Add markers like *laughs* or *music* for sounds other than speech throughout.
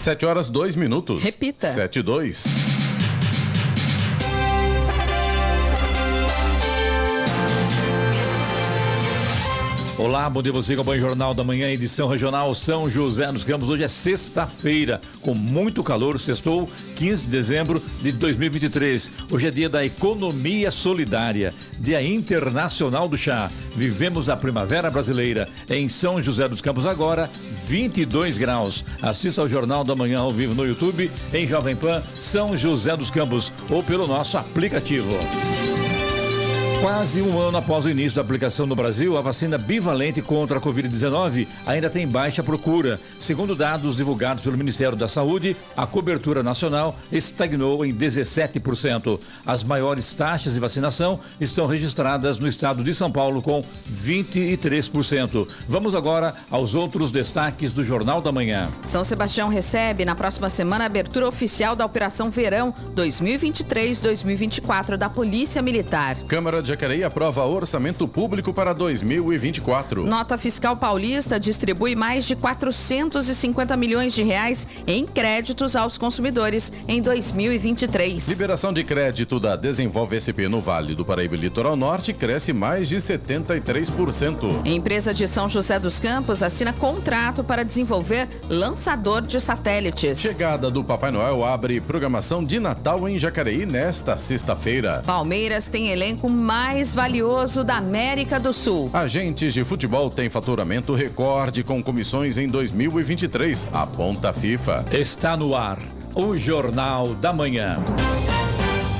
7 horas 2 minutos. Repita. 7 e 2. Olá, bom dia você acompanha o Jornal da Manhã, edição regional São José dos Campos. Hoje é sexta-feira, com muito calor, sextou 15 de dezembro de 2023. Hoje é dia da economia solidária, dia internacional do chá. Vivemos a primavera brasileira em São José dos Campos agora, 22 graus. Assista ao Jornal da Manhã ao vivo no YouTube, em Jovem Pan, São José dos Campos ou pelo nosso aplicativo. Quase um ano após o início da aplicação no Brasil, a vacina bivalente contra a Covid-19 ainda tem baixa procura. Segundo dados divulgados pelo Ministério da Saúde, a cobertura nacional estagnou em 17%. As maiores taxas de vacinação estão registradas no estado de São Paulo, com 23%. Vamos agora aos outros destaques do Jornal da Manhã. São Sebastião recebe na próxima semana a abertura oficial da Operação Verão 2023-2024 da Polícia Militar. Câmara de Jacareí aprova orçamento público para 2024. Nota Fiscal Paulista distribui mais de 450 milhões de reais em créditos aos consumidores em 2023. Liberação de crédito da Desenvolve SP no Vale do Paraíba e Litoral Norte cresce mais de 73%. Empresa de São José dos Campos assina contrato para desenvolver lançador de satélites. Chegada do Papai Noel abre programação de Natal em Jacareí nesta sexta-feira. Palmeiras tem elenco mais valioso da América do Sul. Agentes de futebol têm faturamento recorde com comissões em 2023, aponta a FIFA. Está no ar o Jornal da Manhã.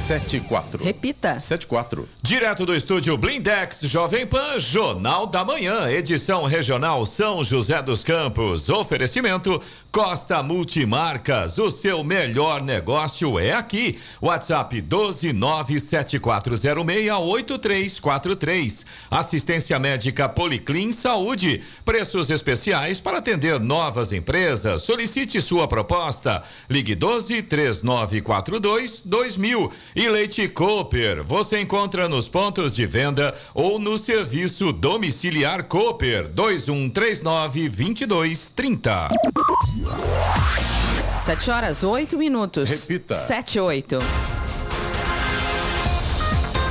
74. Repita. 74. Direto do estúdio Blindex Jovem Pan, Jornal da Manhã, edição regional São José dos Campos. Oferecimento Costa Multimarcas, o seu melhor negócio é aqui. WhatsApp 12974068343. Assistência médica Policlin Saúde. Preços especiais para atender novas empresas. Solicite sua proposta. Ligue 12 3942 2000. E Leite Cooper, você encontra nos pontos de venda ou no serviço domiciliar Cooper 2139 2230. 7 horas 8 minutos. Repita. 7 e 8.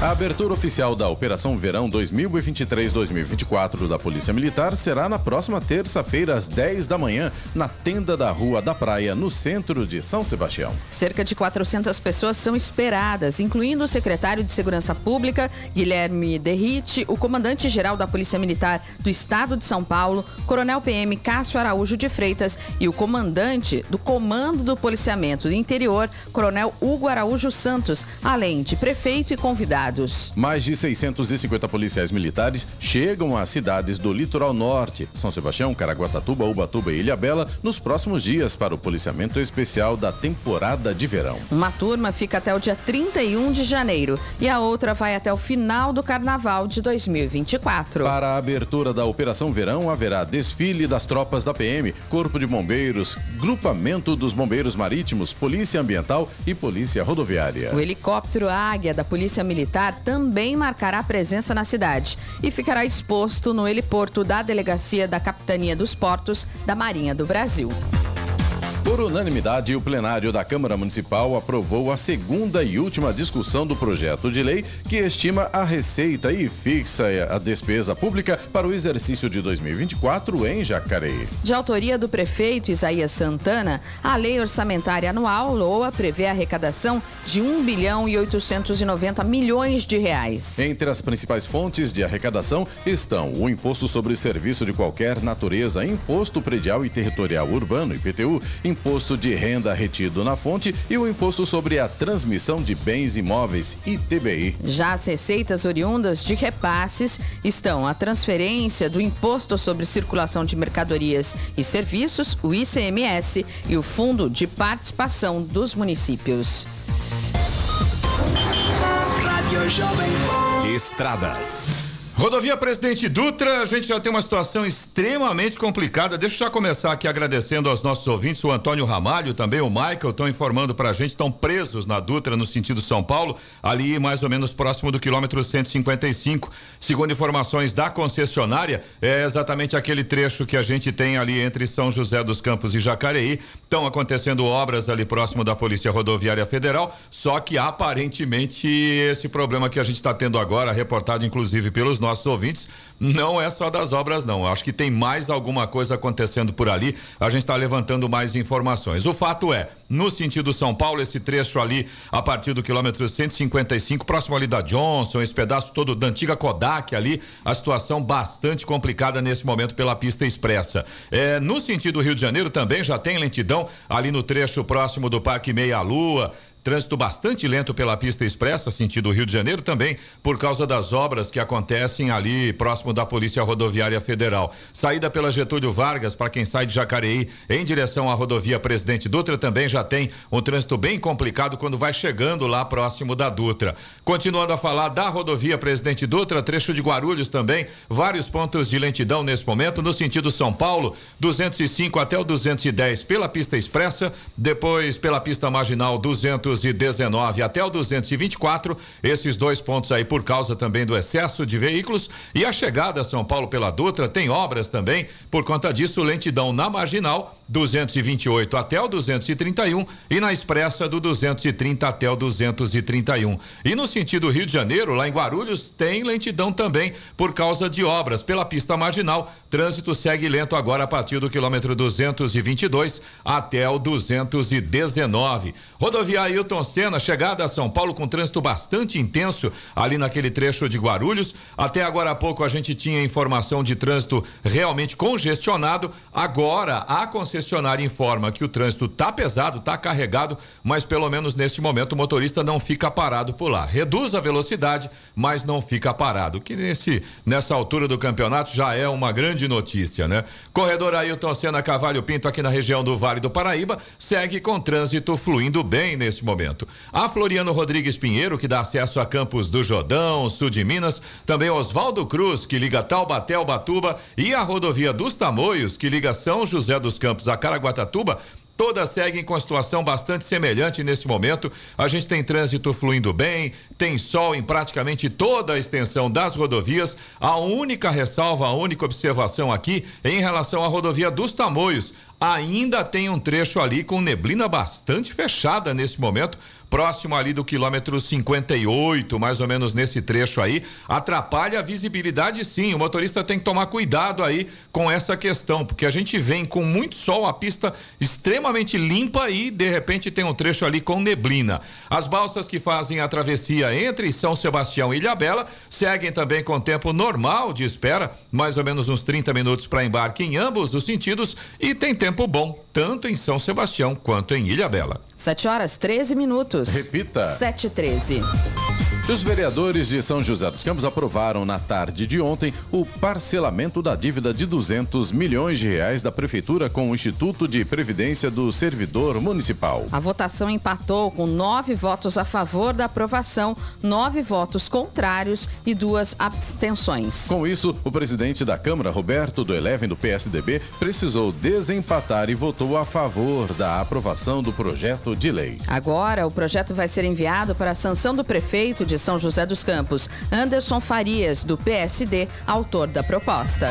A abertura oficial da Operação Verão 2023-2024 da Polícia Militar será na próxima terça-feira, às 10 da manhã, na tenda da Rua da Praia, no centro de São Sebastião. Cerca de 400 pessoas são esperadas, incluindo o secretário de Segurança Pública, Guilherme Derrite, o comandante-geral da Polícia Militar do Estado de São Paulo, Coronel PM Cássio Araújo de Freitas e o comandante do Comando do Policiamento do Interior, Coronel Hugo Araújo Santos, além de prefeito e convidados. Mais de 650 policiais militares chegam às cidades do litoral norte, São Sebastião, Caraguatatuba, Ubatuba e Ilhabela, nos próximos dias para o policiamento especial da temporada de verão. Uma turma fica até o dia 31 de janeiro e a outra vai até o final do carnaval de 2024. Para a abertura da Operação Verão, haverá desfile das tropas da PM, Corpo de Bombeiros, Grupamento dos Bombeiros Marítimos, Polícia Ambiental e Polícia Rodoviária. O helicóptero Águia da Polícia Militar também marcará presença na cidade e ficará exposto no heliporto da Delegacia da Capitania dos Portos da Marinha do Brasil. Por unanimidade, o plenário da Câmara Municipal aprovou a segunda e última discussão do projeto de lei que estima a receita e fixa a despesa pública para o exercício de 2024 em Jacareí. De autoria do prefeito Isaías Santana, a lei orçamentária anual, LOA, prevê a arrecadação de 1 bilhão e 890 milhões de reais. Entre as principais fontes de arrecadação estão o Imposto sobre Serviço de Qualquer Natureza, Imposto Predial e Territorial Urbano, IPTU, Imposto de Renda Retido na Fonte e o Imposto sobre a Transmissão de Bens Imóveis, ITBI. Já as receitas oriundas de repasses estão a transferência do Imposto sobre Circulação de Mercadorias e Serviços, o ICMS, e o Fundo de Participação dos Municípios. Estradas. Rodovia Presidente Dutra, a gente já tem uma situação extremamente complicada. Deixa eu já começar aqui agradecendo aos nossos ouvintes, o Antônio Ramalho, também o Michael, estão informando pra gente, estão presos na Dutra no sentido São Paulo, ali mais ou menos próximo do quilômetro 155. Segundo informações da concessionária, é exatamente aquele trecho que a gente tem ali entre São José dos Campos e Jacareí. Estão acontecendo obras ali próximo da Polícia Rodoviária Federal, só que aparentemente esse problema que a gente está tendo agora, reportado inclusive pelos nossos nossos ouvintes, não é só das obras, não. Acho que tem mais alguma coisa acontecendo por ali. A gente está levantando mais informações. O fato é, no sentido São Paulo, esse trecho ali, a partir do quilômetro 155, próximo ali da Johnson, esse pedaço todo da antiga Kodak ali, a situação bastante complicada nesse momento pela pista expressa. É, no sentido Rio de Janeiro também já tem lentidão ali no trecho próximo do Parque Meia Lua. Trânsito bastante lento pela pista expressa, sentido Rio de Janeiro, também por causa das obras que acontecem ali próximo da Polícia Rodoviária Federal. Saída pela Getúlio Vargas, para quem sai de Jacareí em direção à rodovia Presidente Dutra, também já tem um trânsito bem complicado quando vai chegando lá próximo da Dutra. Continuando a falar da rodovia Presidente Dutra, trecho de Guarulhos também, vários pontos de lentidão nesse momento, no sentido São Paulo, 205 até o 210 pela pista expressa, depois pela pista marginal 200 219 até o 224, esses dois pontos aí por causa também do excesso de veículos e a chegada a São Paulo pela Dutra tem obras também, por conta disso lentidão na marginal 228 até o 231 e na expressa do 230 até o 231. E no sentido Rio de Janeiro, lá em Guarulhos, tem lentidão também por causa de obras pela pista marginal. Trânsito segue lento agora a partir do quilômetro 222 até o 219. Rodovia Ailton Senna, chegada a São Paulo com trânsito bastante intenso ali naquele trecho de Guarulhos. Até agora há pouco a gente tinha informação de trânsito realmente congestionado. Agora a concessionária informa que o trânsito tá pesado, tá carregado, mas pelo menos neste momento o motorista não fica parado por lá. Reduz a velocidade, mas não fica parado. Que nesse nessa altura do campeonato já é uma grande notícia, né? Corredor Ailton Senna Cavalho Pinto aqui na região do Vale do Paraíba segue com trânsito fluindo bem neste momento. A Floriano Rodrigues Pinheiro, que dá acesso a Campos do Jordão, sul de Minas, também Oswaldo Cruz, que liga Taubaté ao Batuba, e a rodovia dos Tamoios, que liga São José dos Campos a Caraguatatuba, todas seguem com a situação bastante semelhante nesse momento. A gente tem trânsito fluindo bem, tem sol em praticamente toda a extensão das rodovias. A única ressalva, a única observação aqui em relação à rodovia dos Tamoios. Ainda tem um trecho ali com neblina bastante fechada nesse momento próximo ali do quilômetro 58, mais ou menos nesse trecho aí, atrapalha a visibilidade sim. O motorista tem que tomar cuidado aí com essa questão, porque a gente vem com muito sol, a pista extremamente limpa e de repente tem um trecho ali com neblina. As balsas que fazem a travessia entre São Sebastião e Ilhabela seguem também com tempo normal de espera, mais ou menos uns 30 minutos para embarque em ambos os sentidos e tem tempo bom, tanto em São Sebastião quanto em Ilhabela. 7 horas 13 minutos. Repita. 7 e 13. Os vereadores de São José dos Campos aprovaram na tarde de ontem o parcelamento da dívida de 200 milhões de reais da prefeitura com o Instituto de Previdência do Servidor Municipal. A votação empatou com nove votos a favor da aprovação, nove votos contrários e duas abstenções. Com isso, o presidente da Câmara, Roberto do Eleven do PSDB, precisou desempatar e votou a favor da aprovação do projeto de lei. Agora, o projeto vai ser enviado para a sanção do prefeito de São José dos Campos, Anderson Farias, do PSD, autor da proposta.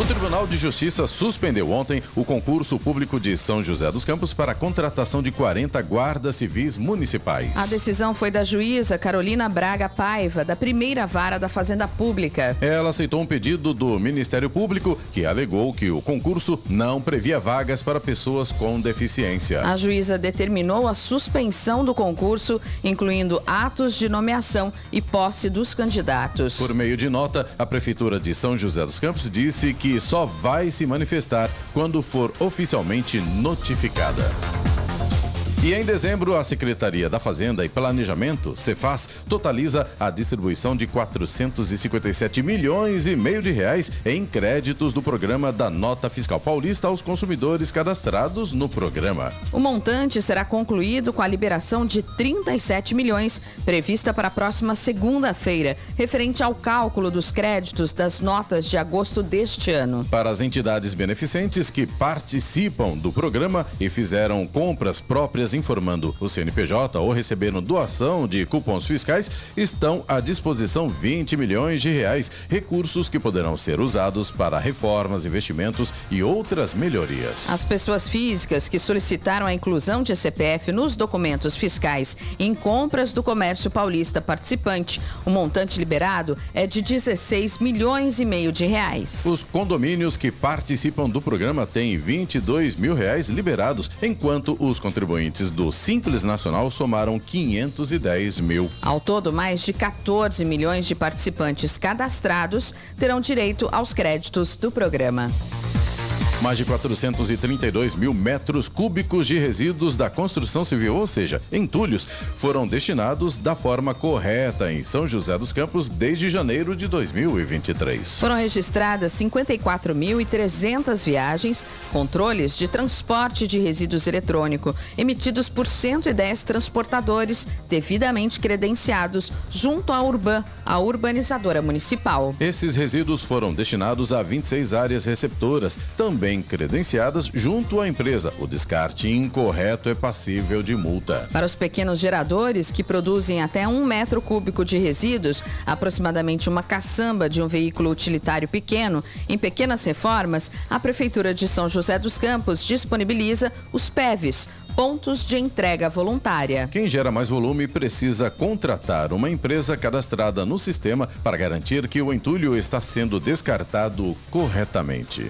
O Tribunal de Justiça suspendeu ontem o concurso público de São José dos Campos para a contratação de 40 guardas civis municipais. A decisão foi da juíza Carolina Braga Paiva, da primeira vara da Fazenda Pública. Ela aceitou um pedido do Ministério Público que alegou que o concurso não previa vagas para pessoas com deficiência. A juíza determinou a suspensão do concurso, incluindo atos de nomeação e posse dos candidatos. Por meio de nota, a Prefeitura de São José dos Campos disse que só vai se manifestar quando for oficialmente notificada. E em dezembro, a Secretaria da Fazenda e Planejamento, Cefaz, totaliza a distribuição de 457 milhões e meio de reais em créditos do programa da Nota Fiscal Paulista aos consumidores cadastrados no programa. O montante será concluído com a liberação de 37 milhões prevista para a próxima segunda-feira, referente ao cálculo dos créditos das notas de agosto deste ano. Para as entidades beneficentes que participam do programa e fizeram compras próprias informando o CNPJ ou receberam doação de cupons fiscais, estão à disposição 20 milhões de reais, recursos que poderão ser usados para reformas, investimentos e outras melhorias. As pessoas físicas que solicitaram a inclusão de CPF nos documentos fiscais em compras do comércio paulista participante, o montante liberado é de 16 milhões e meio de reais. Os condomínios que participam do programa têm 22 mil reais liberados, enquanto os contribuintes do Simples Nacional somaram 510 mil. Ao todo, mais de 14 milhões de participantes cadastrados terão direito aos créditos do programa. Mais de 432 mil metros cúbicos de resíduos da construção civil, ou seja, entulhos, foram destinados da forma correta em São José dos Campos desde janeiro de 2023. Foram registradas 54.300 viagens, controles de transporte de resíduos eletrônico emitidos por 110 transportadores devidamente credenciados junto à Urban, a urbanizadora municipal. Esses resíduos foram destinados a 26 áreas receptoras, também também credenciadas junto à empresa. O descarte incorreto é passível de multa. Para os pequenos geradores que produzem até um metro cúbico de resíduos, aproximadamente uma caçamba de um veículo utilitário pequeno, em pequenas reformas, a Prefeitura de São José dos Campos disponibiliza os PEVs, pontos de entrega voluntária. Quem gera mais volume precisa contratar uma empresa cadastrada no sistema para garantir que o entulho está sendo descartado corretamente.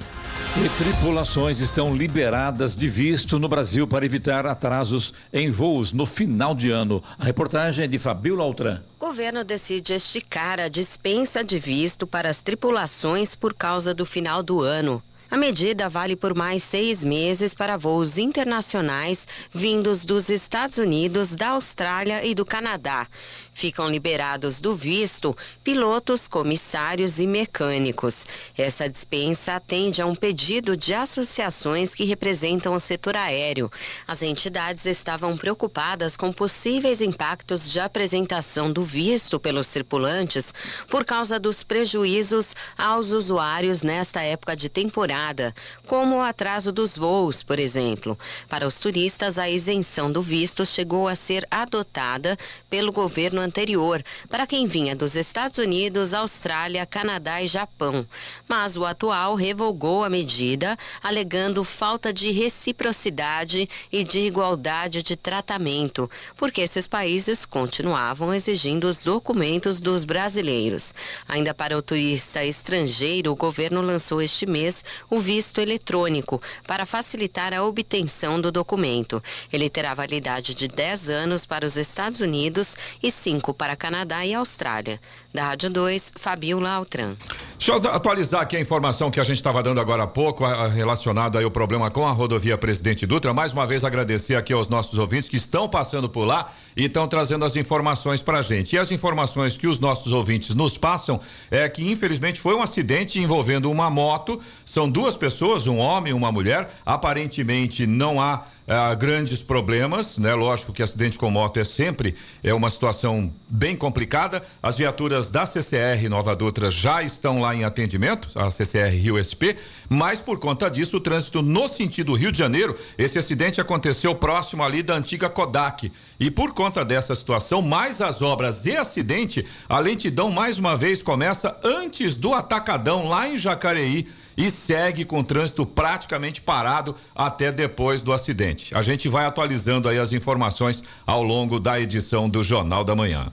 E tripulações estão liberadas de visto no Brasil para evitar atrasos em voos no final de ano. A reportagem é de Fabiola Altran. Governo decide esticar a dispensa de visto para as tripulações por causa do final do ano. A medida vale por mais seis meses para voos internacionais vindos dos Estados Unidos, da Austrália e do Canadá. Ficam liberados do visto pilotos, comissários e mecânicos. Essa dispensa atende a um pedido de associações que representam o setor aéreo. As entidades estavam preocupadas com possíveis impactos de apresentação do visto pelos tripulantes por causa dos prejuízos aos usuários nesta época de temporada como o atraso dos voos, por exemplo. Para os turistas, a isenção do visto chegou a ser adotada pelo governo anterior para quem vinha dos Estados Unidos, Austrália, Canadá e Japão. Mas o atual revogou a medida, alegando falta de reciprocidade e de igualdade de tratamento, porque esses países continuavam exigindo os documentos dos brasileiros. Ainda para o turista estrangeiro, o governo lançou este mês o visto eletrônico para facilitar a obtenção do documento. Ele terá validade de 10 anos para os Estados Unidos e 5 para Canadá e Austrália. Da Rádio 2, Fabiola Altran. Deixa eu atualizar aqui a informação que a gente estava dando agora há pouco, relacionado aí ao problema com a rodovia Presidente Dutra. Mais uma vez agradecer aqui aos nossos ouvintes que estão passando por lá e estão trazendo as informações para a gente. E as informações que os nossos ouvintes nos passam é que infelizmente foi um acidente envolvendo uma moto. São duas pessoas, um homem e uma mulher. Aparentemente não há ah, grandes problemas, né? Lógico que acidente com moto é sempre é uma situação bem complicada. As viaturas da CCR Nova Dutra já estão lá em atendimento, a CCR Rio SP, mas por conta disso o trânsito no sentido Rio de Janeiro, esse acidente aconteceu próximo ali da antiga Kodak. E por conta dessa situação, mais as obras e acidente, a lentidão mais uma vez começa antes do atacadão lá em Jacareí e segue com o trânsito praticamente parado até depois do acidente. A gente vai atualizando aí as informações ao longo da edição do Jornal da Manhã.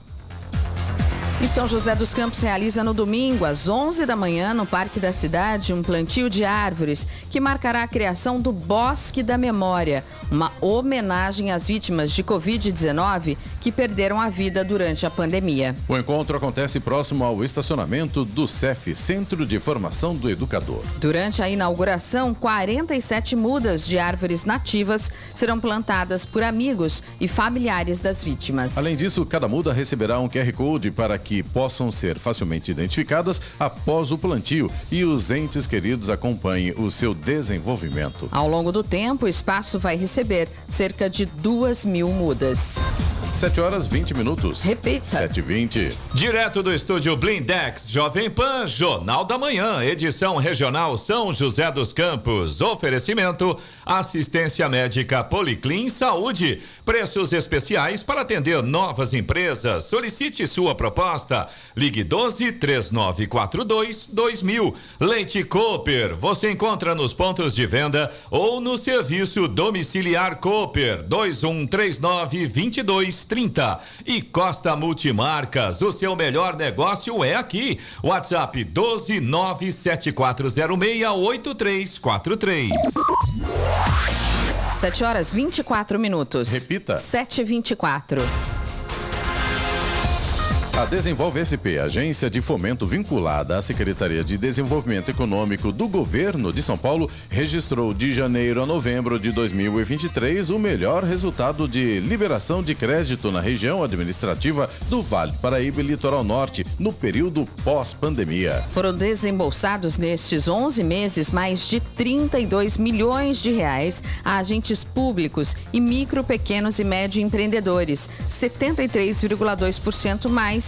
E São José dos Campos realiza no domingo, às 11 da manhã, no Parque da Cidade, um plantio de árvores que marcará a criação do Bosque da Memória, uma homenagem às vítimas de Covid-19 que perderam a vida durante a pandemia. O encontro acontece próximo ao estacionamento do CEF, Centro de Formação do Educador. Durante a inauguração, 47 mudas de árvores nativas serão plantadas por amigos e familiares das vítimas. Além disso, cada muda receberá um QR Code para que que possam ser facilmente identificadas após o plantio e os entes queridos acompanhem o seu desenvolvimento. Ao longo do tempo, o espaço vai receber cerca de duas mil mudas. 7 horas 20 minutos. Repita. 7 20 Direto do estúdio Blindex, Jovem Pan, Jornal da Manhã, edição regional São José dos Campos. Oferecimento: assistência médica Policlin Saúde. Preços especiais para atender novas empresas. Solicite sua proposta. Ligue 12 3942 2000. Leite Cooper. Você encontra nos pontos de venda ou no serviço domiciliar Cooper 2139 22 30. E Costa Multimarcas, o seu melhor negócio é aqui. WhatsApp 12974068343. 7 horas 24 minutos. Repita. 7 e 24 a Desenvolve SP, agência de fomento vinculada à Secretaria de Desenvolvimento Econômico do Governo de São Paulo, registrou de janeiro a novembro de 2023 o melhor resultado de liberação de crédito na região administrativa do Vale do Paraíba e Litoral Norte no período pós-pandemia. Foram desembolsados nestes 11 meses mais de 32 milhões de reais a agentes públicos e micro, pequenos e médio empreendedores, 73,2% mais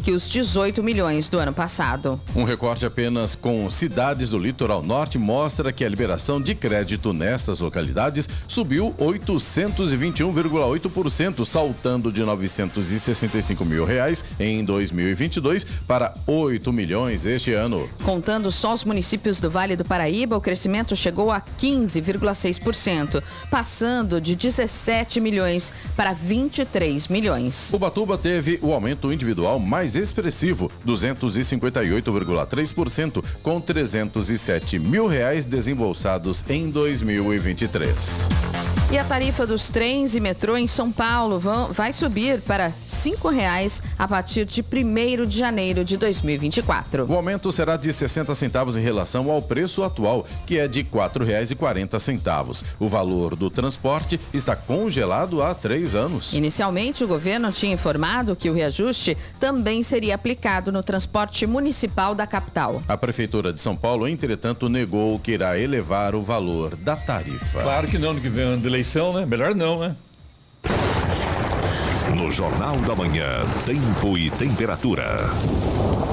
que os 18 milhões do ano passado. Um recorte apenas com cidades do litoral norte mostra que a liberação de crédito nessas localidades subiu 821,8%, saltando de 965 mil reais em 2022 para 8 milhões este ano. Contando só os municípios do Vale do Paraíba, o crescimento chegou a 15,6%, passando de 17 milhões para 23 milhões. Ubatuba teve o aumento individual mais expressivo, 258,3%, com 307 mil reais desembolsados em 2023. E a tarifa dos trens e metrô em São Paulo vão, vai subir para R$ 5,00 a partir de 1 de janeiro de 2024. O aumento será de 60 centavos em relação ao preço atual, que é de R$ 4,40. O valor do transporte está congelado há três anos. Inicialmente, o governo tinha informado que o reajuste também seria aplicado no transporte municipal da capital. A Prefeitura de São Paulo, entretanto, negou que irá elevar o valor da tarifa. Claro que não, no que vem ano de eleição, né? Melhor não, né? No Jornal da Manhã, tempo e temperatura.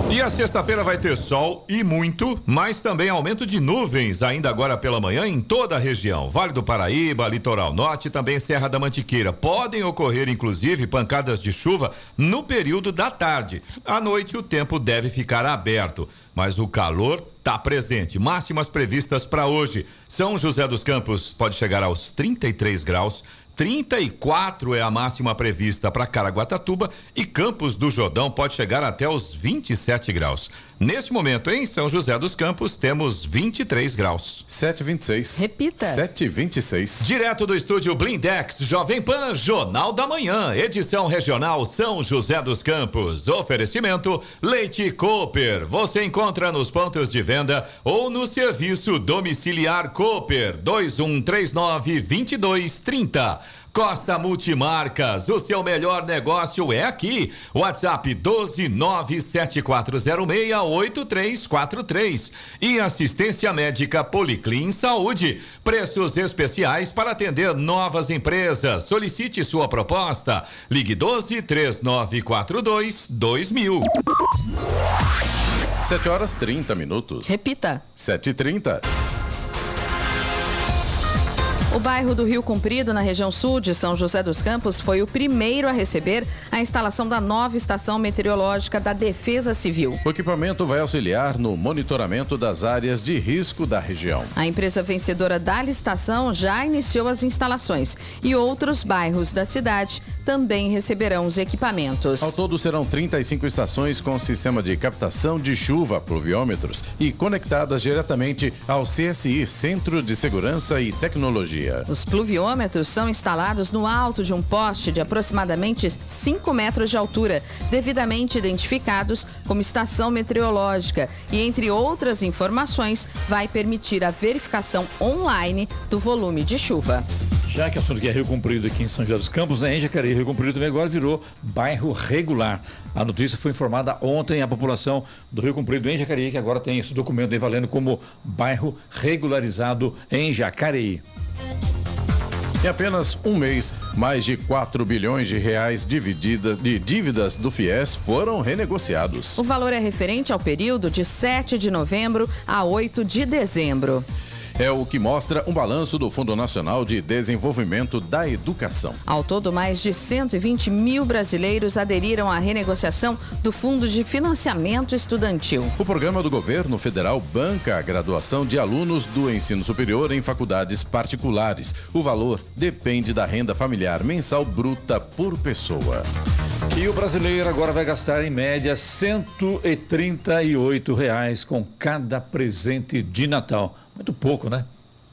E a sexta-feira vai ter sol e muito, mas também aumento de nuvens ainda agora pela manhã em toda a região. Vale do Paraíba, Litoral Norte e também Serra da Mantiqueira. Podem ocorrer, inclusive, pancadas de chuva no período da tarde. À noite, o tempo deve ficar aberto, mas o calor está presente. Máximas previstas para hoje. São José dos Campos pode chegar aos 33 graus. 34 é a máxima prevista para Caraguatatuba e Campos do Jordão pode chegar até os 27 graus. Neste momento, em São José dos Campos, temos 23 graus. 726. Repita. 726. Direto do estúdio Blindex, Jovem Pan, Jornal da Manhã, edição regional São José dos Campos. Oferecimento Leite Cooper. Você encontra nos pontos de venda ou no serviço domiciliar Cooper 2139 2230. Costa Multimarcas, o seu melhor negócio é aqui. WhatsApp 12974068343 e assistência médica Policlin Saúde. Preços especiais para atender novas empresas. Solicite sua proposta. Ligue 12 3942 2000. 7 horas 30 minutos. Repita. 7h30. O bairro do Rio Comprido, na região sul de São José dos Campos, foi o primeiro a receber a instalação da nova estação meteorológica da Defesa Civil. O equipamento vai auxiliar no monitoramento das áreas de risco da região. A empresa vencedora da licitação já iniciou as instalações e outros bairros da cidade também receberão os equipamentos. Ao todo serão 35 estações com sistema de captação de chuva, pluviômetros e conectadas diretamente ao CSI, Centro de Segurança e Tecnologia. Os pluviômetros são instalados no alto de um poste de aproximadamente 5 metros de altura, devidamente identificados como estação meteorológica e, entre outras informações, vai permitir a verificação online do volume de chuva. Já que assunto que é Rio Comprido aqui em São José dos Campos, né? Em Jacareí, Rio Comprido também agora virou bairro regular. A notícia foi informada ontem à população do Rio Comprido em Jacareí, que agora tem esse documento aí valendo como bairro regularizado em Jacareí. Em apenas um mês, mais de 4 bilhões de reais dividida, de dívidas do FIES foram renegociados. O valor é referente ao período de 7 de novembro a 8 de dezembro é o que mostra um balanço do Fundo Nacional de Desenvolvimento da Educação. Ao todo, mais de 120 mil brasileiros aderiram à renegociação do Fundo de Financiamento Estudantil. O programa do governo federal banca a graduação de alunos do ensino superior em faculdades particulares. O valor depende da renda familiar mensal bruta por pessoa. E o brasileiro agora vai gastar em média 138 reais com cada presente de Natal. Muito pouco, né?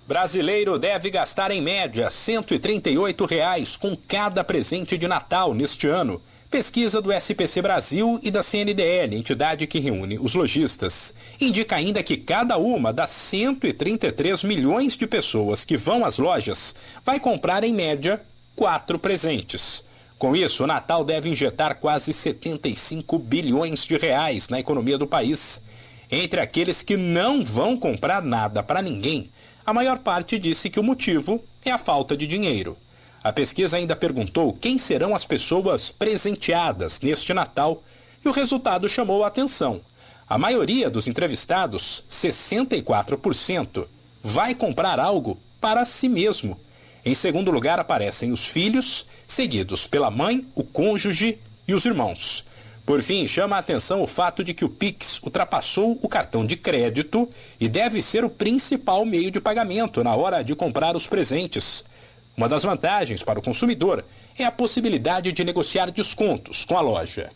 Brasileiro deve gastar em média 138 reais com cada presente de Natal neste ano. Pesquisa do SPC Brasil e da CNDL, entidade que reúne os lojistas, indica ainda que cada uma das 133 milhões de pessoas que vão às lojas vai comprar, em média, quatro presentes. Com isso, o Natal deve injetar quase 75 bilhões de reais na economia do país. Entre aqueles que não vão comprar nada para ninguém, a maior parte disse que o motivo é a falta de dinheiro. A pesquisa ainda perguntou quem serão as pessoas presenteadas neste Natal e o resultado chamou a atenção. A maioria dos entrevistados, 64%, vai comprar algo para si mesmo. Em segundo lugar aparecem os filhos, seguidos pela mãe, o cônjuge e os irmãos. Por fim, chama a atenção o fato de que o Pix ultrapassou o cartão de crédito e deve ser o principal meio de pagamento na hora de comprar os presentes. Uma das vantagens para o consumidor é a possibilidade de negociar descontos com a loja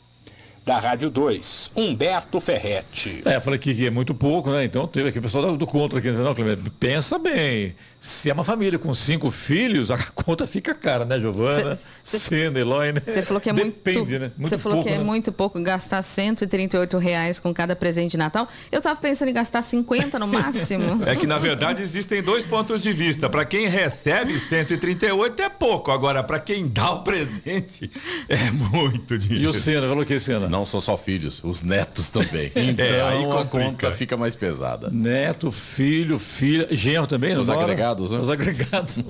da Rádio 2, Humberto Ferretti. É, falei que, é muito pouco, né? Então teve aqui o pessoal do, do contra aqui, não, Clemente? Pensa bem. Se é uma família com cinco filhos, *laughs* a conta fica cara, né, Giovana? Sena, Eloy, né? Você falou que é Depende, muito. Né? Você falou pouco, que é né? muito pouco gastar 138 reais com cada presente de Natal. Eu estava pensando em gastar 50 no máximo. *laughs* É que, na verdade, existem dois pontos de vista. Para quem recebe 138 é pouco. Agora, para quem dá o presente, *laughs* é muito dinheiro. E o Sena, falou que Sena? Não não são só filhos, os netos também. Então é, aí a conta fica mais pesada. Neto, filho, filha, genro também, Os agregados, né? Os agregados.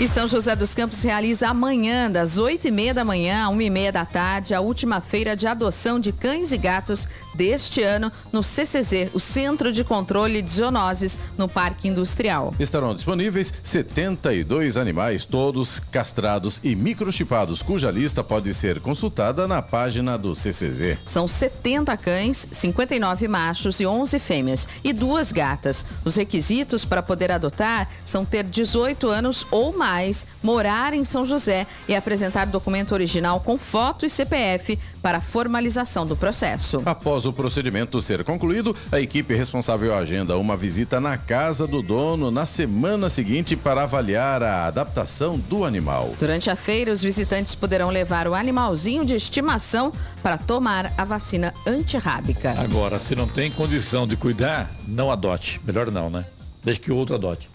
E São José dos Campos realiza amanhã, das 8 e meia da manhã a 1 e meia da tarde, a última feira de adoção de cães e gatos deste ano no CCZ, o Centro de Controle de Zoonoses, no Parque Industrial. Estarão disponíveis 72 animais, todos castrados e microchipados, cuja lista pode ser consultada na página do CCZ. São 70 cães, 59 machos e 11 fêmeas e duas gatas. Os requisitos para poder adotar são ter 18 anos ou mais mais, morar em São José e apresentar documento original com foto e CPF para formalização do processo. Após o procedimento ser concluído, a equipe responsável agenda uma visita na casa do dono na semana seguinte para avaliar a adaptação do animal. Durante a feira, os visitantes poderão levar o animalzinho de estimação para tomar a vacina antirrábica. Agora, se não tem condição de cuidar, não adote. Melhor não, né? Desde que o outro adote.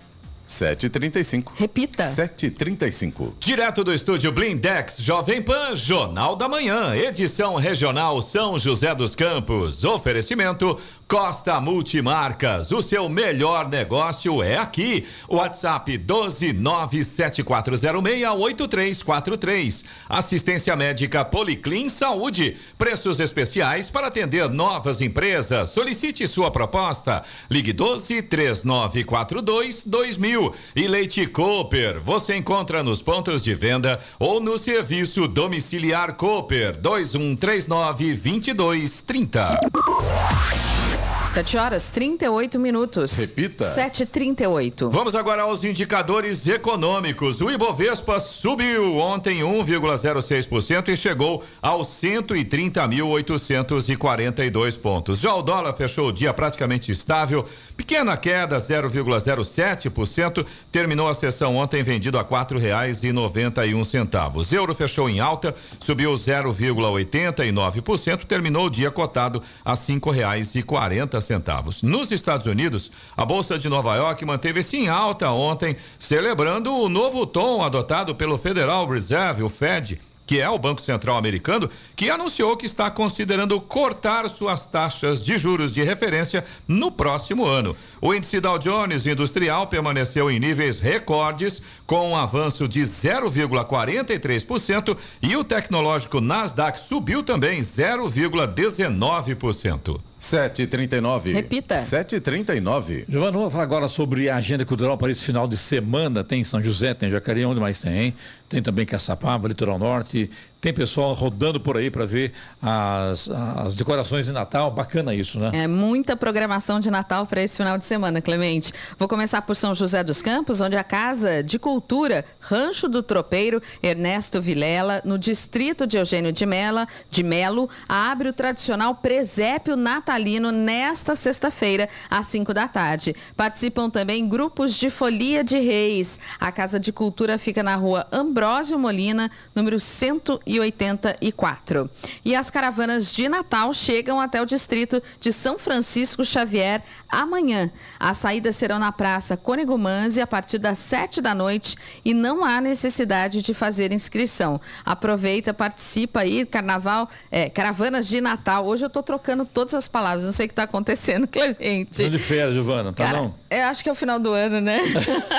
7h35. Repita. 7h35. Direto do estúdio Blindex Jovem Pan, Jornal da Manhã, edição regional São José dos Campos. Oferecimento Costa Multimarcas. O seu melhor negócio é aqui. WhatsApp 12974068343. Assistência médica Policlin Saúde. Preços especiais para atender novas empresas. Solicite sua proposta. Ligue 12 3942 2000 e Leite Cooper. Você encontra nos pontos de venda ou no serviço domiciliar Cooper 2139 2230. 7 horas 38 minutos. Repita. 7h38. Vamos agora aos indicadores econômicos. O Ibovespa subiu ontem 1,06% e chegou aos 130.842 pontos. Já o dólar fechou o dia praticamente estável, pequena queda, 0,07%, terminou a sessão ontem vendido a quatro reais e noventa e um centavos. Euro fechou em alta, subiu 0,89%, terminou o dia cotado a cinco reais e quarenta centavos. Nos Estados Unidos, a bolsa de Nova York manteve-se em alta ontem, celebrando o novo tom adotado pelo Federal Reserve, o Fed, que é o Banco Central americano, que anunciou que está considerando cortar suas taxas de juros de referência no próximo ano. O índice Dow Jones Industrial permaneceu em níveis recordes, com um avanço de 0,43% e o tecnológico Nasdaq subiu também 0,19%. 7h39. Repita. 7h39. Giovana, vamos falar agora sobre a agenda cultural para esse final de semana. Tem São José, tem Jacareí, onde mais tem, hein? Tem também Caçapava, Litoral Norte. Tem pessoal rodando por aí para ver as, as decorações de Natal. Bacana isso, né? É muita programação de Natal para esse final de semana, Clemente. Vou começar por São José dos Campos, onde a Casa de Cultura Rancho do Tropeiro Ernesto Vilela, no distrito de Eugênio de, Mela, de Melo, abre o tradicional presépio natalino nesta sexta-feira, às 5 da tarde. Participam também grupos de Folia de Reis. A Casa de Cultura fica na rua Ambrósio Molina, número 184. E as caravanas de Natal chegam até o distrito de São Francisco Xavier amanhã. As saídas serão na Praça Cônego Manzi a partir das 7 da noite e não há necessidade de fazer inscrição. Aproveita, participa aí, carnaval, é, caravanas de Natal. Hoje eu estou trocando todas as palavras, não sei o que está acontecendo, *laughs* Clemente. Tô de férias, Giovana, tá Cara, não? Eu acho que é o final do ano, né?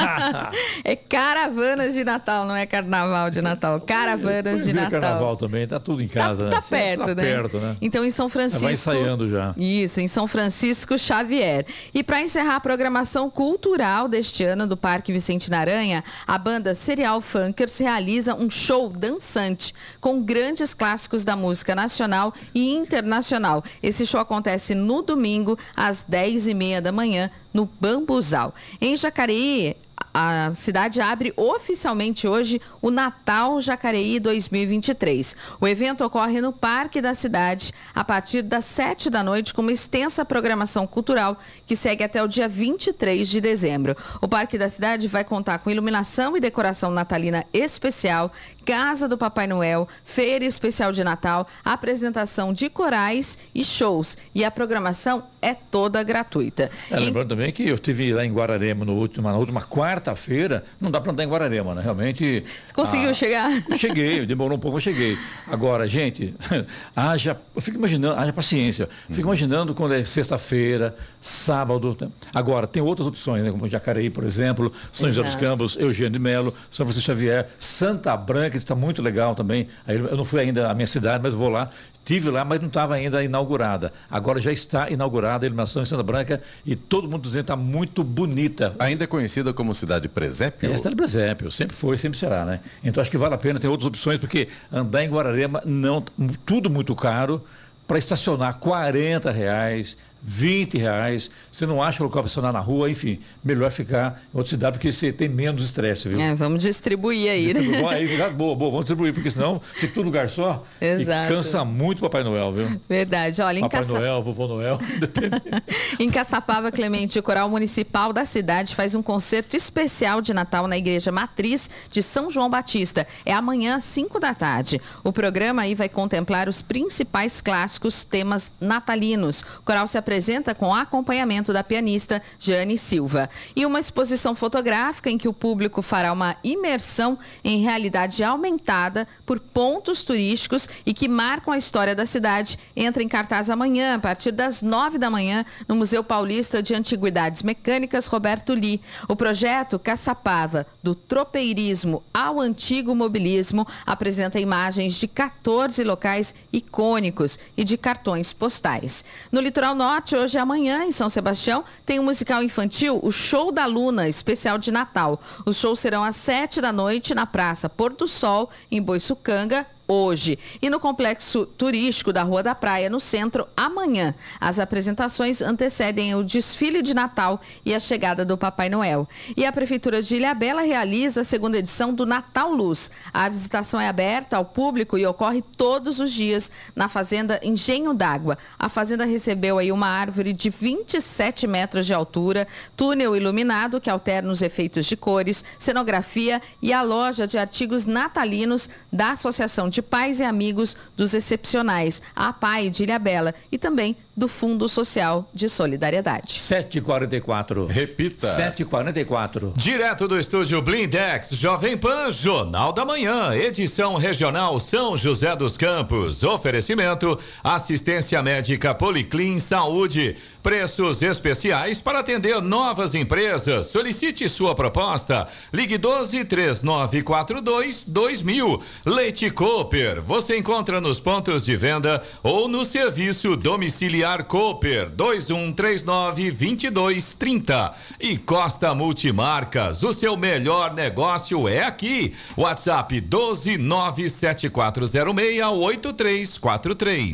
*laughs* é caravanas de Natal, não é carnaval de Natal. Caravanas de Vira Natal. Carnaval também, tá tudo em casa, tá, né? tá perto, tá né? perto, né? Então, em São Francisco. Vai ensaiando já. Isso, em São Francisco Xavier. E para encerrar a programação cultural deste ano do Parque Vicente Naranha, a banda Serial Funkers realiza um show dançante com grandes clássicos da música nacional e internacional. Esse show acontece no domingo, às 10h30 da manhã, no Bambuzal. Em Jacareí, a cidade abre oficialmente hoje o Natal Jacareí 2023. O evento ocorre no Parque da Cidade a partir das 7 da noite com uma extensa programação cultural que segue até o dia 23 de dezembro. O Parque da Cidade vai contar com iluminação e decoração natalina especial, Casa do Papai Noel, feira especial de Natal, apresentação de corais e shows. E a programação é toda gratuita. É, lembrando também que eu estive lá em Guararema no último, na última quarta-feira. Não dá para andar em Guararema, né? Realmente. Você conseguiu ah, chegar? *laughs* Cheguei, demorou um pouco, mas cheguei. Agora, gente, *laughs* haja. Eu fico imaginando, haja paciência. Fico imaginando quando é sexta-feira, sábado. né? Agora, tem outras opções, né? Como Jacareí, por exemplo, São José dos. Campos, Eugênio de Melo, São Francisco Xavier, Santa Branca, que está muito legal também. Eu não fui ainda à minha cidade, mas vou lá. Tive lá, mas não estava ainda inaugurada. Agora já está inaugurada a iluminação em Santa Branca e todo mundo dizendo que está muito bonita. Ainda é conhecida como cidade presépio? É, cidade presépio, sempre foi, sempre será, né? Então acho que vale a pena, tem outras opções, porque andar em Guararema, não, tudo muito caro, para estacionar 40 reais, 20 reais, você não acha local para estacionar na rua, enfim, melhor ficar em outra cidade, porque você tem menos estresse, viu? É, vamos distribuir aí, né? Bom, aí, *laughs* boa, boa, vamos distribuir, porque senão fica tudo lugar só Exato. e cansa muito Papai Noel, viu? Verdade. Olha, em, Papai Caça... Noel, Vovô Noel, *laughs* depende. *laughs* em Caçapava, Clemente, o Coral Municipal da cidade faz um concerto especial de Natal na Igreja Matriz de São João Batista. É amanhã às 5 da tarde. O programa aí vai contemplar os principais clássicos temas natalinos. O coral se apresenta com acompanhamento da pianista Jane Silva. E uma exposição fotográfica em que o público fará uma imersão em realidade aumentada por pontos turísticos e que marcam a história da cidade entra em cartaz amanhã, a partir das 9 da manhã, no Museu Paulista de Antiguidades Mecânicas Roberto Li. O projeto Caçapava, do tropeirismo ao antigo mobilismo, apresenta imagens de 14 locais icônicos e de cartões postais. No Litoral Norte, hoje e amanhã, em São Sebastião, tem o musical infantil O Show da Luna, especial de Natal. Os shows serão às 7 da noite na Praça Porto Sol, em Boiçucanga, hoje. E no complexo turístico da Rua da Praia, no centro, amanhã. As apresentações antecedem o desfile de Natal e a chegada do Papai Noel. E a Prefeitura de Ilhabela realiza a segunda edição do Natal Luz. A visitação é aberta ao público e ocorre todos os dias na Fazenda Engenho d'Água. A fazenda recebeu aí uma árvore de 27 metros de altura, túnel iluminado que alterna os efeitos de cores, cenografia e a loja de artigos natalinos da Associação de Pais e Amigos dos Excepcionais, a PAI de Ilhabela, e também do Fundo Social de Solidariedade. 7h44. Repita. 7h44. Direto do estúdio Blindex, Jovem Pan, Jornal da Manhã, edição regional São José dos Campos. Oferecimento: assistência médica Policlin Saúde. Preços especiais para atender novas empresas. Solicite sua proposta. Ligue 12 3942 2000. Leite Cooper. Você encontra nos pontos de venda ou no serviço domiciliar Cooper 2139 2230. E Costa Multimarcas. O seu melhor negócio é aqui. WhatsApp 12 97406 8343.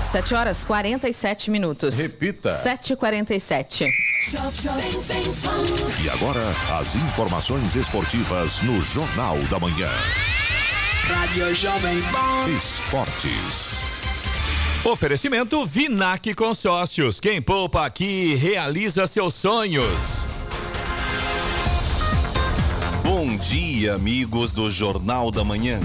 7 horas 47 minutos. Repita. 7h47. E agora, as informações esportivas no Jornal da Manhã. Rádio Jovem Pan. Esportes. Oferecimento Vinac Consórcios. Quem poupa aqui realiza seus sonhos. Bom dia, amigos do Jornal da Manhã.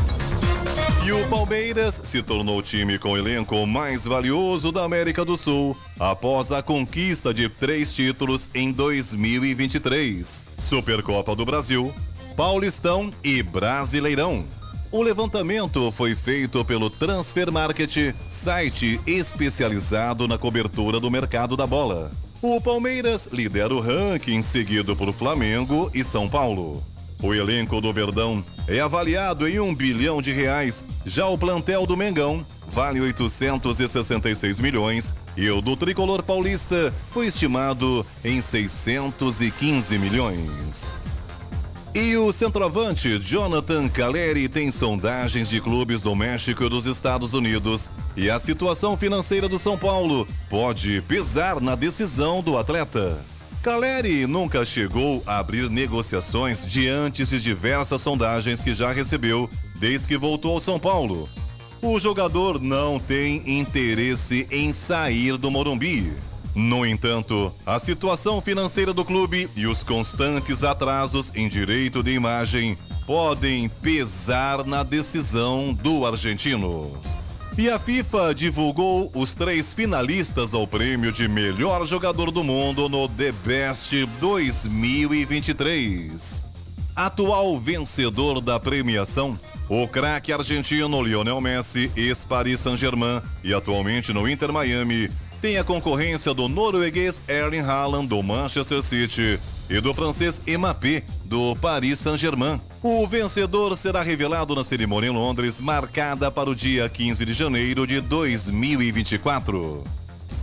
E o Palmeiras se tornou o time com o elenco mais valioso da América do Sul após a conquista de três títulos em 2023: Supercopa do Brasil, Paulistão e Brasileirão. O levantamento foi feito pelo Transfer Market, site especializado na cobertura do mercado da bola. O Palmeiras lidera o ranking, seguido por Flamengo e São Paulo. O elenco do Verdão é avaliado em um bilhão de reais. Já o plantel do Mengão vale 866 milhões e o do Tricolor Paulista foi estimado em 615 milhões. E o centroavante Jonathan Caleri tem sondagens de clubes do México e dos Estados Unidos. E a situação financeira do São Paulo pode pesar na decisão do atleta. Caleri nunca chegou a abrir negociações diante de diversas sondagens que já recebeu desde que voltou ao São Paulo. O jogador não tem interesse em sair do Morumbi. No entanto, a situação financeira do clube e os constantes atrasos em direito de imagem podem pesar na decisão do argentino. E a FIFA divulgou os três finalistas ao prêmio de melhor jogador do mundo no The Best 2023. Atual vencedor da premiação, o craque argentino Lionel Messi, ex-Paris Saint-Germain e atualmente no Inter Miami, tem a concorrência do norueguês Erling Haaland do Manchester City e do francês Mbappé do Paris Saint-Germain. O vencedor será revelado na cerimônia em Londres, marcada para o dia 15 de janeiro de 2024.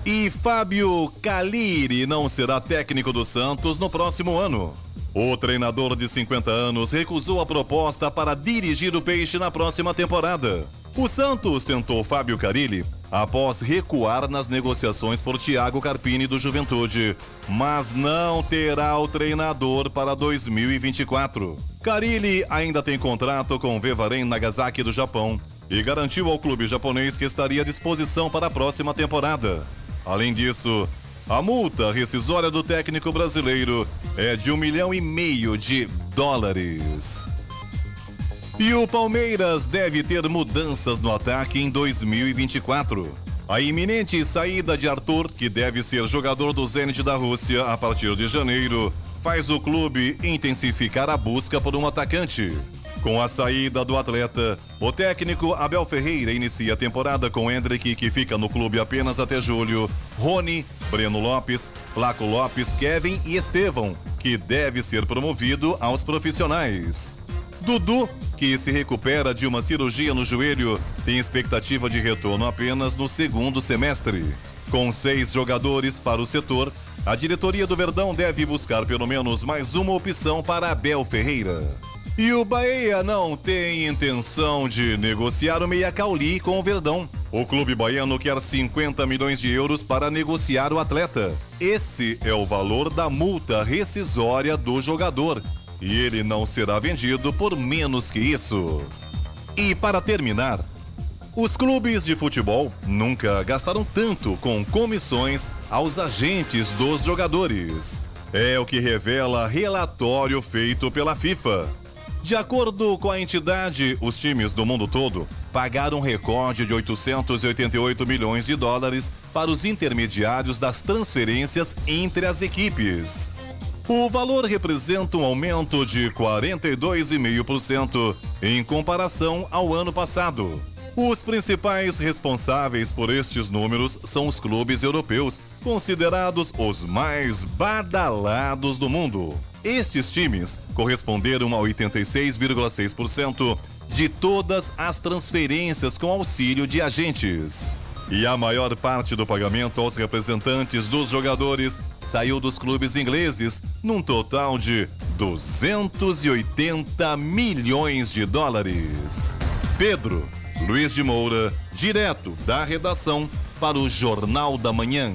E Fábio Caliri não será técnico do Santos no próximo ano. O treinador de 50 anos recusou a proposta para dirigir o Peixe na próxima temporada. O Santos tentou Fábio Carilli após recuar nas negociações por Thiago Carpini do Juventude, mas não terá o treinador para 2024. Carilli ainda tem contrato com Vevaren Nagasaki do Japão e garantiu ao clube japonês que estaria à disposição para a próxima temporada. Além disso, a multa rescisória do técnico brasileiro é de um milhão e meio de dólares. E o Palmeiras deve ter mudanças no ataque em 2024. A iminente saída de Arthur, que deve ser jogador do Zenit da Rússia a partir de janeiro, faz o clube intensificar a busca por um atacante. Com a saída do atleta, o técnico Abel Ferreira inicia a temporada com Hendrick, que fica no clube apenas até julho, Rony, Breno Lopes, Flaco Lopes, Kevin e Estevão, que deve ser promovido aos profissionais. Dudu, que se recupera de uma cirurgia no joelho, tem expectativa de retorno apenas no segundo semestre. Com seis jogadores para o setor, a diretoria do Verdão deve buscar pelo menos mais uma opção para Abel Ferreira. E o Bahia não tem intenção de negociar o Meia Cauli com o Verdão. O clube baiano quer 50 milhões de euros para negociar o atleta. Esse é o valor da multa rescisória do jogador. E ele não será vendido por menos que isso. E para terminar, os clubes de futebol nunca gastaram tanto com comissões aos agentes dos jogadores. É o que revela relatório feito pela FIFA. De acordo com a entidade, os times do mundo todo pagaram um recorde de 888 milhões de dólares para os intermediários das transferências entre as equipes. O valor representa um aumento de 42,5% em comparação ao ano passado. Os principais responsáveis por estes números são os clubes europeus, considerados os mais badalados do mundo. Estes times corresponderam a 86,6% de todas as transferências com auxílio de agentes. E a maior parte do pagamento aos representantes dos jogadores saiu dos clubes ingleses, num total de 280 milhões de dólares. Pedro Luiz de Moura, direto da redação para o Jornal da Manhã.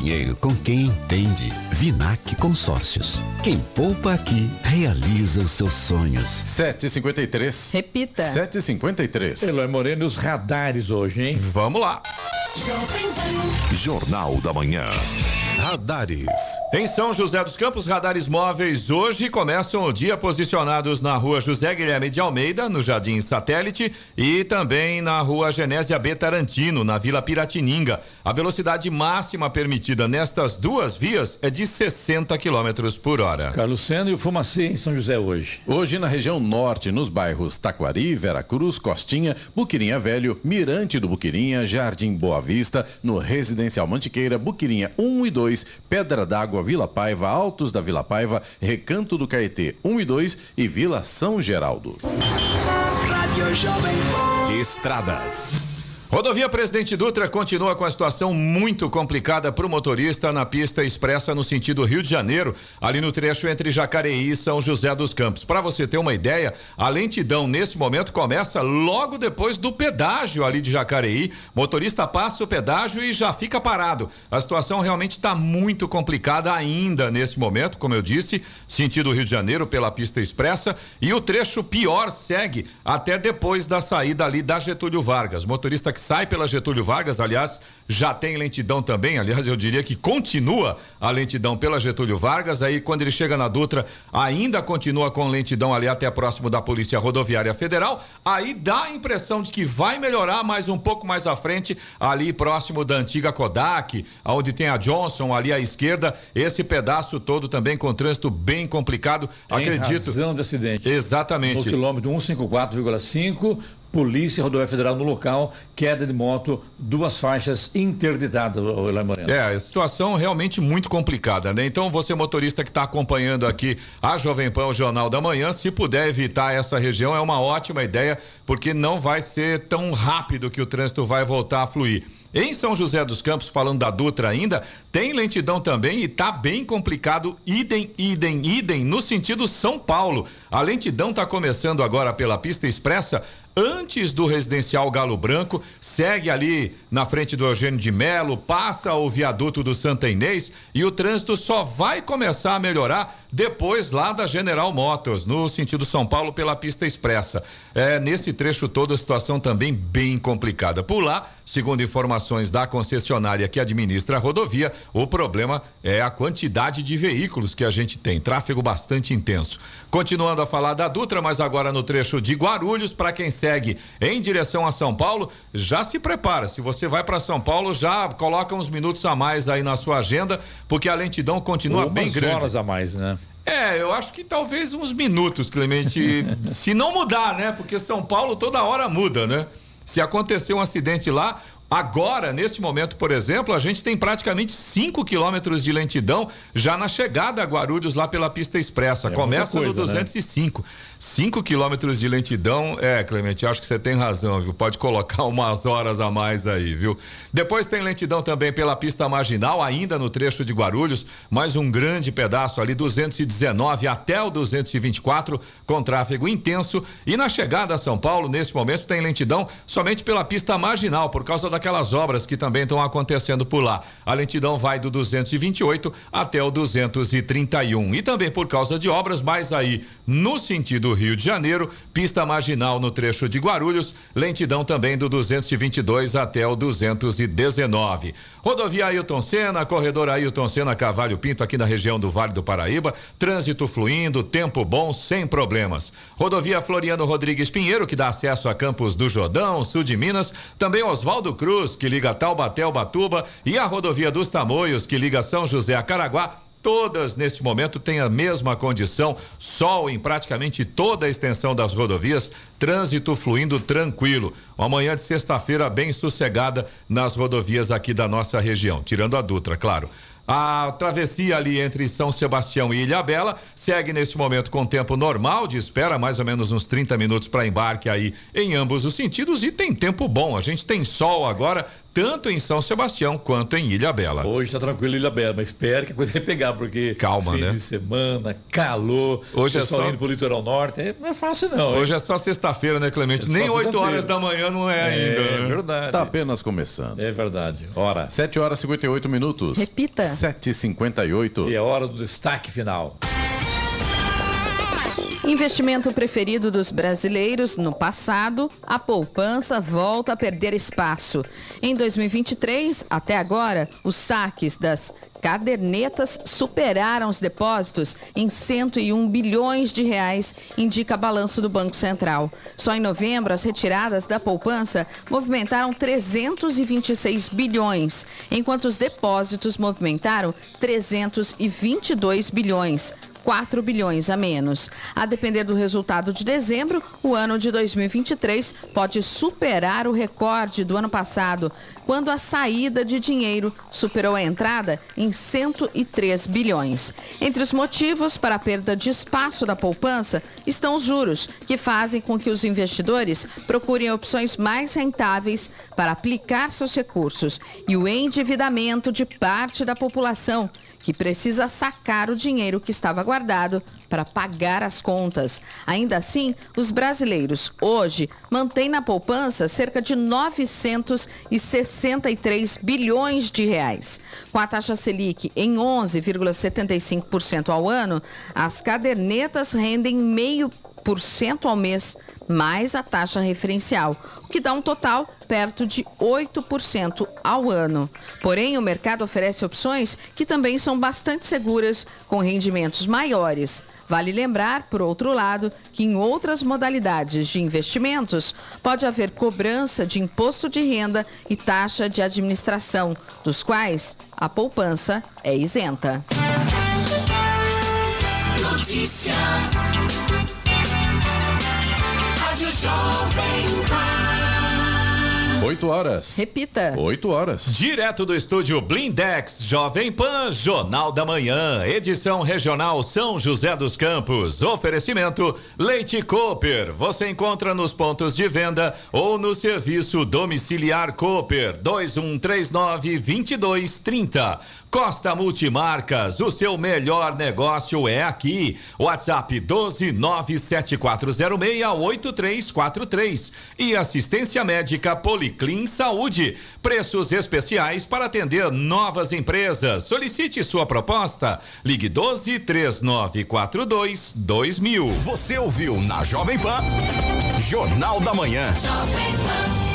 dinheiro com quem entende. Vinac Consórcios. Quem poupa aqui realiza os seus sonhos. 753. Repita. 753. Eloy Moreno, os radares hoje, hein? Vamos lá. Jornal da Manhã. Radares. Em São José dos Campos, radares móveis hoje começam o dia posicionados na rua José Guilherme de Almeida, no Jardim Satélite, e também na rua Genésia B. Tarantino, na Vila Piratininga. A velocidade máxima permitida nestas duas vias é de 60 km por hora. Carlos Sena e o Fumacê em São José hoje. Hoje na região norte, nos bairros Taquari, Veracruz, Costinha, Buquirinha Velho, Mirante do Buquirinha, Jardim Boa Vista, no Residencial Mantiqueira, Buquirinha 1 e 2, Pedra d'Água, Vila Paiva, Altos da Vila Paiva, Recanto do Caetê 1 e 2 e Vila São Geraldo. Estradas. Rodovia Presidente Dutra continua com a situação muito complicada para o motorista na pista expressa no sentido Rio de Janeiro, ali no trecho entre Jacareí e São José dos Campos. Para você ter uma ideia, a lentidão nesse momento começa logo depois do pedágio ali de Jacareí. Motorista passa o pedágio e já fica parado. A situação realmente está muito complicada ainda nesse momento, como eu disse, sentido Rio de Janeiro pela pista expressa e o trecho pior segue até depois da saída ali da Getúlio Vargas. Motorista que sai pela Getúlio Vargas, aliás, já tem lentidão também, aliás, eu diria que continua a lentidão pela Getúlio Vargas, aí quando ele chega na Dutra, ainda continua com lentidão ali até próximo da Polícia Rodoviária Federal, aí dá a impressão de que vai melhorar mais um pouco mais à frente, ali próximo da antiga Kodak, onde tem a Johnson ali à esquerda, esse pedaço todo também com trânsito bem complicado, em acredito. razão do acidente. Exatamente. No quilômetro 154,5, Polícia Rodoviária Federal no local, queda de moto, duas faixas interditadas, Eloy Moreno. É, situação realmente muito complicada, né? Então, você motorista que está acompanhando aqui a Jovem Pan, o Jornal da Manhã, se puder evitar essa região, é uma ótima ideia, porque não vai ser tão rápido que o trânsito vai voltar a fluir. Em São José dos Campos, falando da Dutra ainda, tem lentidão também e tá bem complicado, idem, idem, idem, no sentido São Paulo. A lentidão tá começando agora pela pista expressa, antes do residencial Galo Branco, segue ali na frente do Eugênio de Melo, passa o viaduto do Santa Inês e o trânsito só vai começar a melhorar depois lá da General Motors, no sentido São Paulo pela pista expressa. É, nesse trecho todo a situação também bem complicada. Por lá, segundo informações da concessionária que administra a rodovia, o problema é a quantidade de veículos que a gente tem, tráfego bastante intenso. Continuando a falar da Dutra, mas agora no trecho de Guarulhos, para quem segue em direção a São Paulo, já se prepara. Se você vai para São Paulo, já coloca uns minutos a mais aí na sua agenda, porque a lentidão continua Ou bem umas grande. horas a mais, né? É, eu acho que talvez uns minutos, Clemente. *laughs* se não mudar, né? Porque São Paulo toda hora muda, né? Se acontecer um acidente lá, Agora, neste momento, por exemplo, a gente tem praticamente 5 quilômetros de lentidão já na chegada a Guarulhos, lá pela pista expressa. É Começa coisa, no 205. Né? 5 quilômetros de lentidão, é, Clemente, acho que você tem razão, viu? Pode colocar *laughs* umas horas a mais aí, viu? Depois tem lentidão também pela pista marginal, ainda no trecho de Guarulhos, mais um grande pedaço ali, 219 até o 224, com tráfego intenso. E na chegada a São Paulo, nesse momento, tem lentidão somente pela pista marginal, por causa daquelas obras que também estão acontecendo por lá. A lentidão vai do 228 até o 231. E também por causa de obras, mas aí no sentido Rio de Janeiro, pista marginal no trecho de Guarulhos, lentidão também do 222 até o 219. Rodovia Ailton Senna, corredor Ailton Senna Cavalho Pinto aqui na região do Vale do Paraíba, trânsito fluindo, tempo bom, sem problemas. Rodovia Floriano Rodrigues Pinheiro, que dá acesso a Campos do Jordão, sul de Minas, também Oswaldo Cruz, que liga Taubaté ao Batuba, e a rodovia dos Tamoios, que liga São José a Caraguá, Todas, neste momento, têm a mesma condição, sol em praticamente toda a extensão das rodovias, trânsito fluindo tranquilo. Uma manhã de sexta-feira bem sossegada nas rodovias aqui da nossa região, tirando a Dutra, claro. A travessia ali entre São Sebastião e Ilha Bela segue neste momento com tempo normal de espera, mais ou menos uns 30 minutos para embarque aí em ambos os sentidos e tem tempo bom. A gente tem sol agora, tanto em São Sebastião quanto em Ilha Bela. Hoje está tranquilo Ilha Bela, mas espere que a coisa *laughs* vai pegar, porque calma, fim né? de semana, calor, hoje é só indo pro litoral norte, não é fácil não. Hoje hein? é só sexta-feira, né, Clemente? É Nem 8 horas da manhã não é, é ainda. É né? verdade. Tá apenas começando. É verdade. Hora. 7 horas e 58 minutos. Repita. 7h58. E é hora do destaque final. Investimento preferido dos brasileiros no passado, a poupança volta a perder espaço. Em 2023, até agora, os saques das cadernetas superaram os depósitos em 101 bilhões de reais, indica balanço do Banco Central. Só em novembro, as retiradas da poupança movimentaram 326 bilhões, enquanto os depósitos movimentaram 322 bilhões. 4 bilhões a menos. A depender do resultado de dezembro, o ano de 2023 pode superar o recorde do ano passado, quando a saída de dinheiro superou a entrada em 103 bilhões. Entre os motivos para a perda de espaço da poupança estão os juros, que fazem com que os investidores procurem opções mais rentáveis para aplicar seus recursos, e o endividamento de parte da população que precisa sacar o dinheiro que estava guardado para pagar as contas. Ainda assim, os brasileiros hoje mantêm na poupança cerca de 963 bilhões de reais. Com a taxa Selic em 11,75% ao ano, as cadernetas rendem meio por cento ao mês, mais a taxa referencial, o que dá um total perto de 8% ao ano. Porém, o mercado oferece opções que também são bastante seguras, com rendimentos maiores. Vale lembrar, por outro lado, que em outras modalidades de investimentos pode haver cobrança de imposto de renda e taxa de administração, dos quais a poupança é isenta. Notícia. Jovem Pan. 8 horas. Repita. 8 horas. Direto do estúdio Blindex, Jovem Pan, Jornal da Manhã, edição regional São José dos Campos. Oferecimento Leite Cooper. Você encontra nos pontos de venda ou no serviço domiciliar Cooper 2139 2230. Costa Multimarcas, o seu melhor negócio é aqui. WhatsApp 12974068343 e assistência médica Policlin Saúde. Preços especiais para atender novas empresas. Solicite sua proposta. Ligue 12 3942 2000. Você ouviu na Jovem Pan? Jornal da Manhã. Jovem Pan.